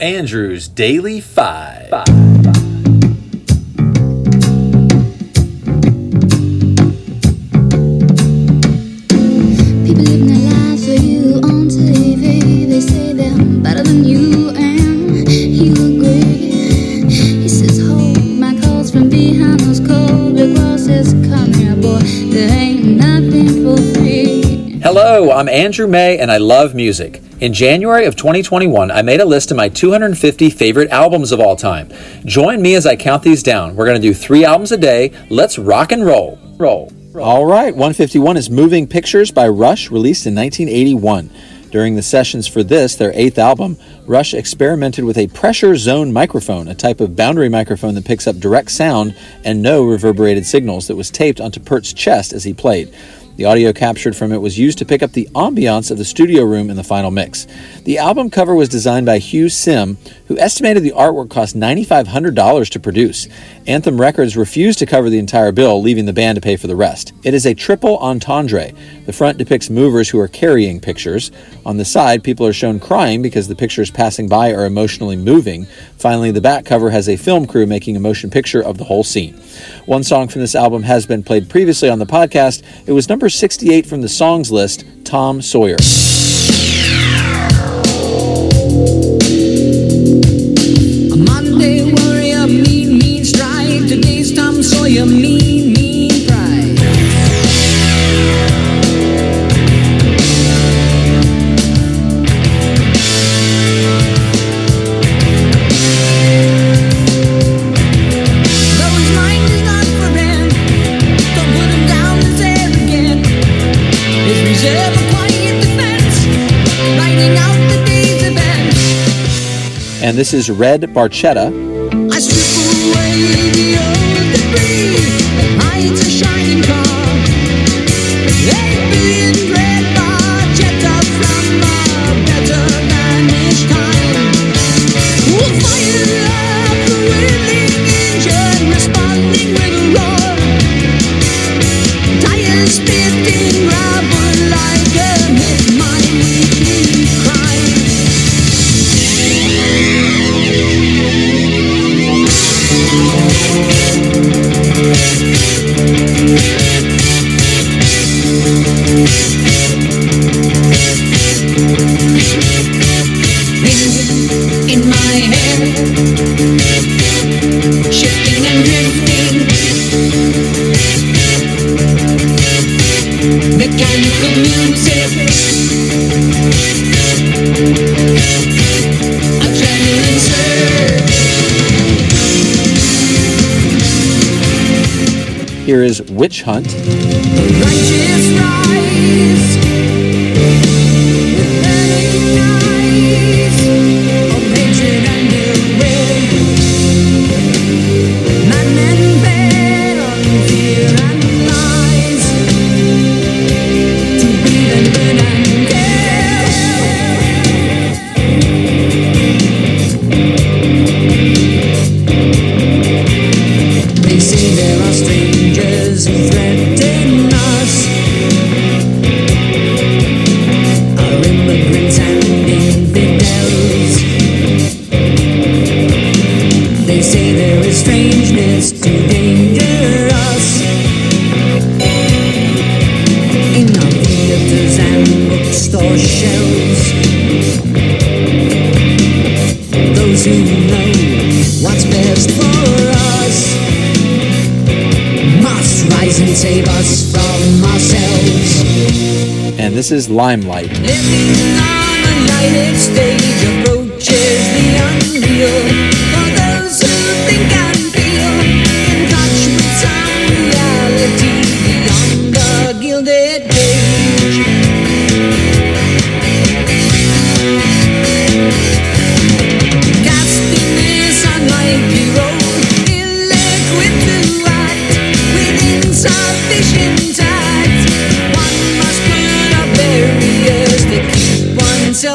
Andrew's Daily Five. People living their lives for you on TV. They say they're better than you, and you agree. He says, Hold my calls from behind those cold brick walls. Says, Come here, boy. There ain't nothing for free. Hello, I'm Andrew May and I love music. In January of 2021, I made a list of my 250 favorite albums of all time. Join me as I count these down. We're going to do three albums a day. Let's rock and roll. Roll. All right, 151 is Moving Pictures by Rush, released in 1981. During the sessions for this, their eighth album, Rush experimented with a pressure zone microphone, a type of boundary microphone that picks up direct sound and no reverberated signals that was taped onto Peart's chest as he played. The audio captured from it was used to pick up the ambiance of the studio room in the final mix. The album cover was designed by Hugh Syme, who estimated the artwork cost $9,500 to produce. Anthem Records refused to cover the entire bill, leaving the band to pay for the rest. It is a triple entendre. The front depicts movers who are carrying pictures. On the side, people are shown crying because the pictures passing by are emotionally moving. Finally, the back cover has a film crew making a motion picture of the whole scene. One song from this album has been played previously on the podcast. It was number 68 from the songs list, Tom Sawyer. And this is Red Barchetta. Witch Hunt. This is Limelight.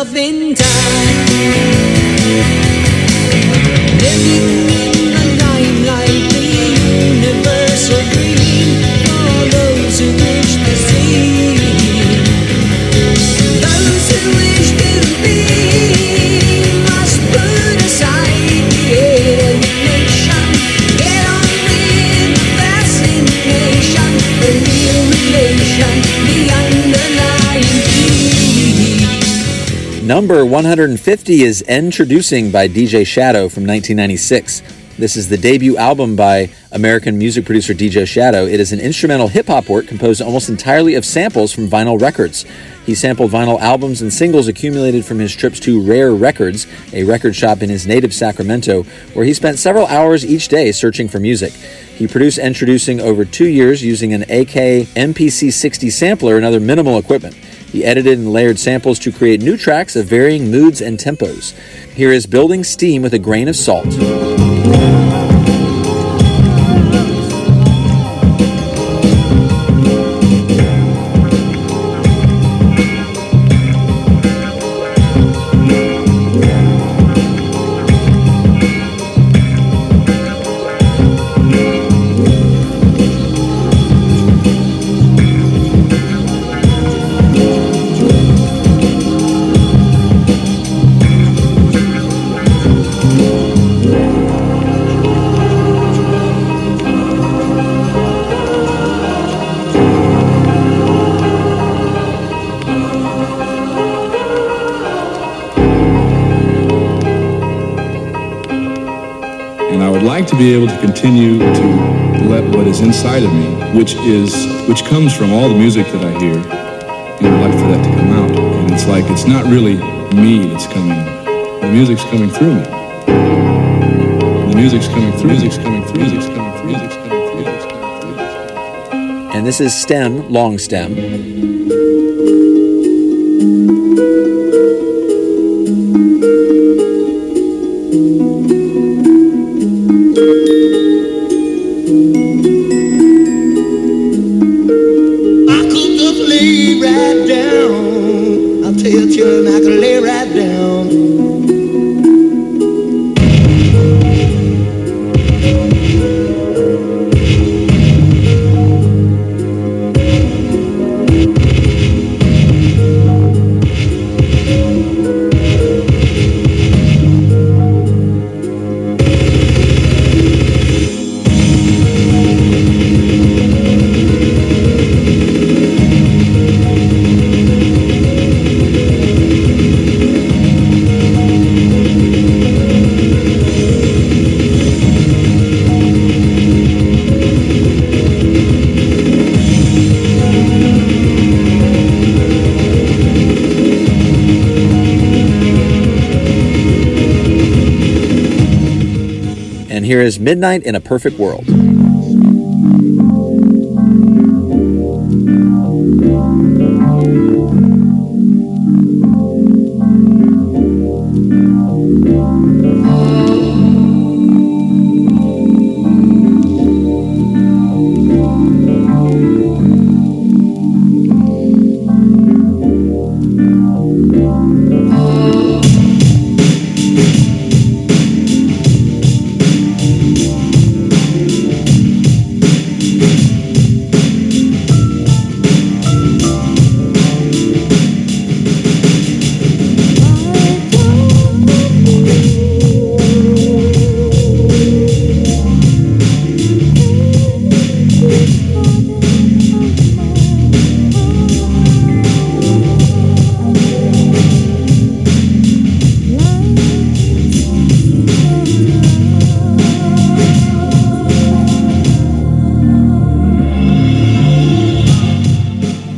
In time. Number 150 is Introducing by DJ Shadow from 1996. This is the debut album by American music producer DJ Shadow. It is an instrumental hip hop work composed almost entirely of samples from vinyl records. He sampled vinyl albums and singles accumulated from his trips to Rare Records, a record shop in his native Sacramento, where he spent several hours each day searching for music. He produced Introducing over two years using an Akai MPC 60 sampler and other minimal equipment. He edited and layered samples to create new tracks of varying moods and tempos. Here is Building Steam with a Grain of Salt. Continue to let what is inside of me, which is which comes from all the music that I hear, and I'd like for that to come out. And it's like it's not really me that's coming; the music's coming through me. The music's coming through. Music's coming through. Music's coming through. Music's coming through. Music's coming through. Music's coming through. And this is Stem, long stem. I tell children, I could lay right down. And here is Midnight in a Perfect World.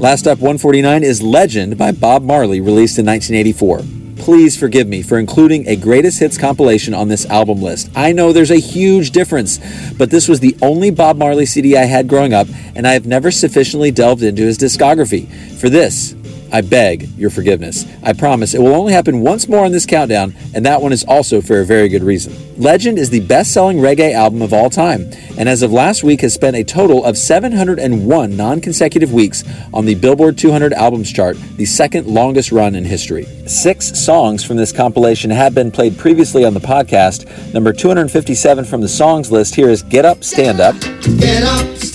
Last up, 149 is Legend by Bob Marley, released in 1984. Please forgive me for including a greatest hits compilation on this album list. I know there's a huge difference, but this was the only Bob Marley CD I had growing up, and I have never sufficiently delved into his discography. For this, I beg your forgiveness. I promise it will only happen once more on this countdown, and that one is also for a very good reason. Legend is the best selling reggae album of all time, and as of last week has spent a total of 701 non consecutive weeks on the Billboard 200 Albums chart, the second longest run in history. Six songs from this compilation have been played previously on the podcast. Number 257 from the songs list here is Get Up, Stand Up. Get up, stand up,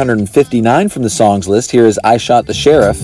459 from the songs list, here is I Shot the Sheriff.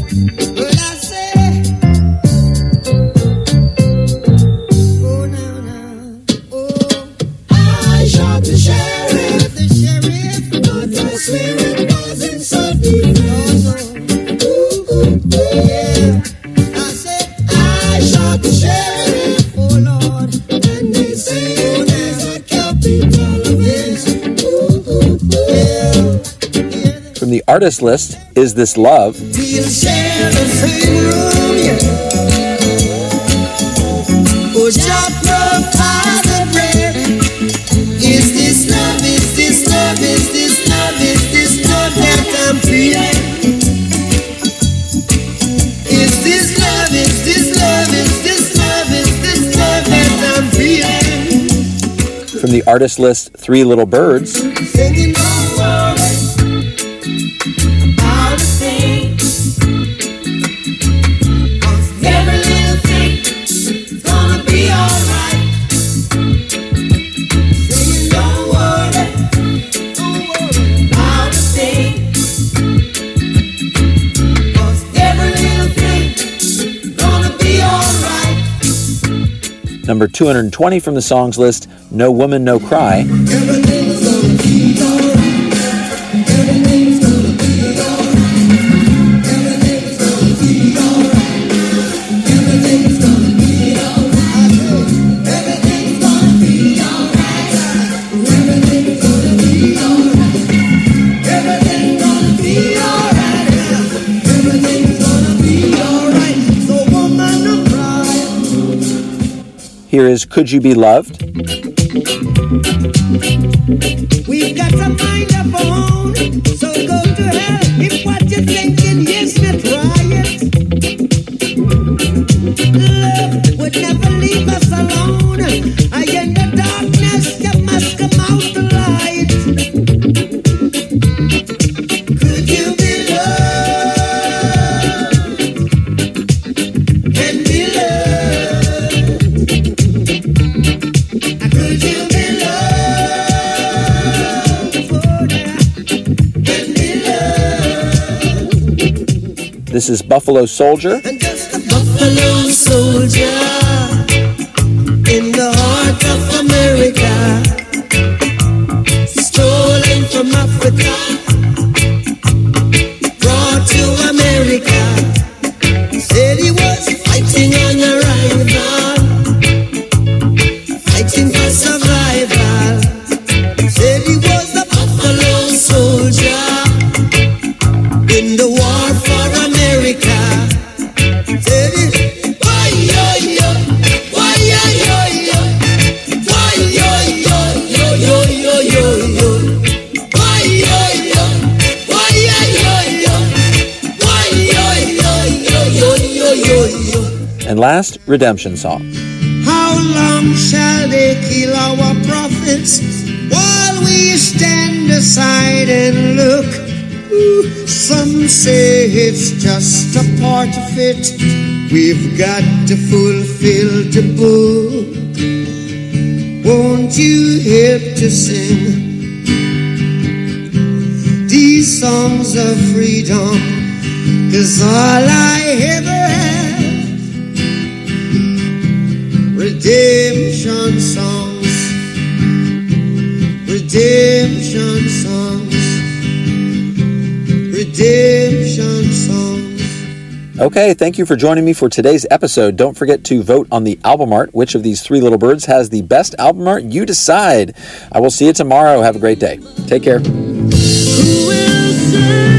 artist list is this love. From the artist list, Three Little Birds. 220 from the songs list, No Woman, No Cry. Is Could You Be Loved? This is Buffalo Soldier. Buffalo soldier in the heart of America, strolling from Africa, Redemption Song. How long shall they kill our prophets while we stand aside and look? Some say it's just a part of it. We've got to fulfill the book. Won't you help to sing these songs of freedom? Cause all I ever have redemption songs, redemption songs, redemption songs. Okay, thank you for joining me for today's episode. Don't forget to vote on the album art. Which of these three little birds has the best album art? You decide. I will see you tomorrow. Have a great day. Take care. Who will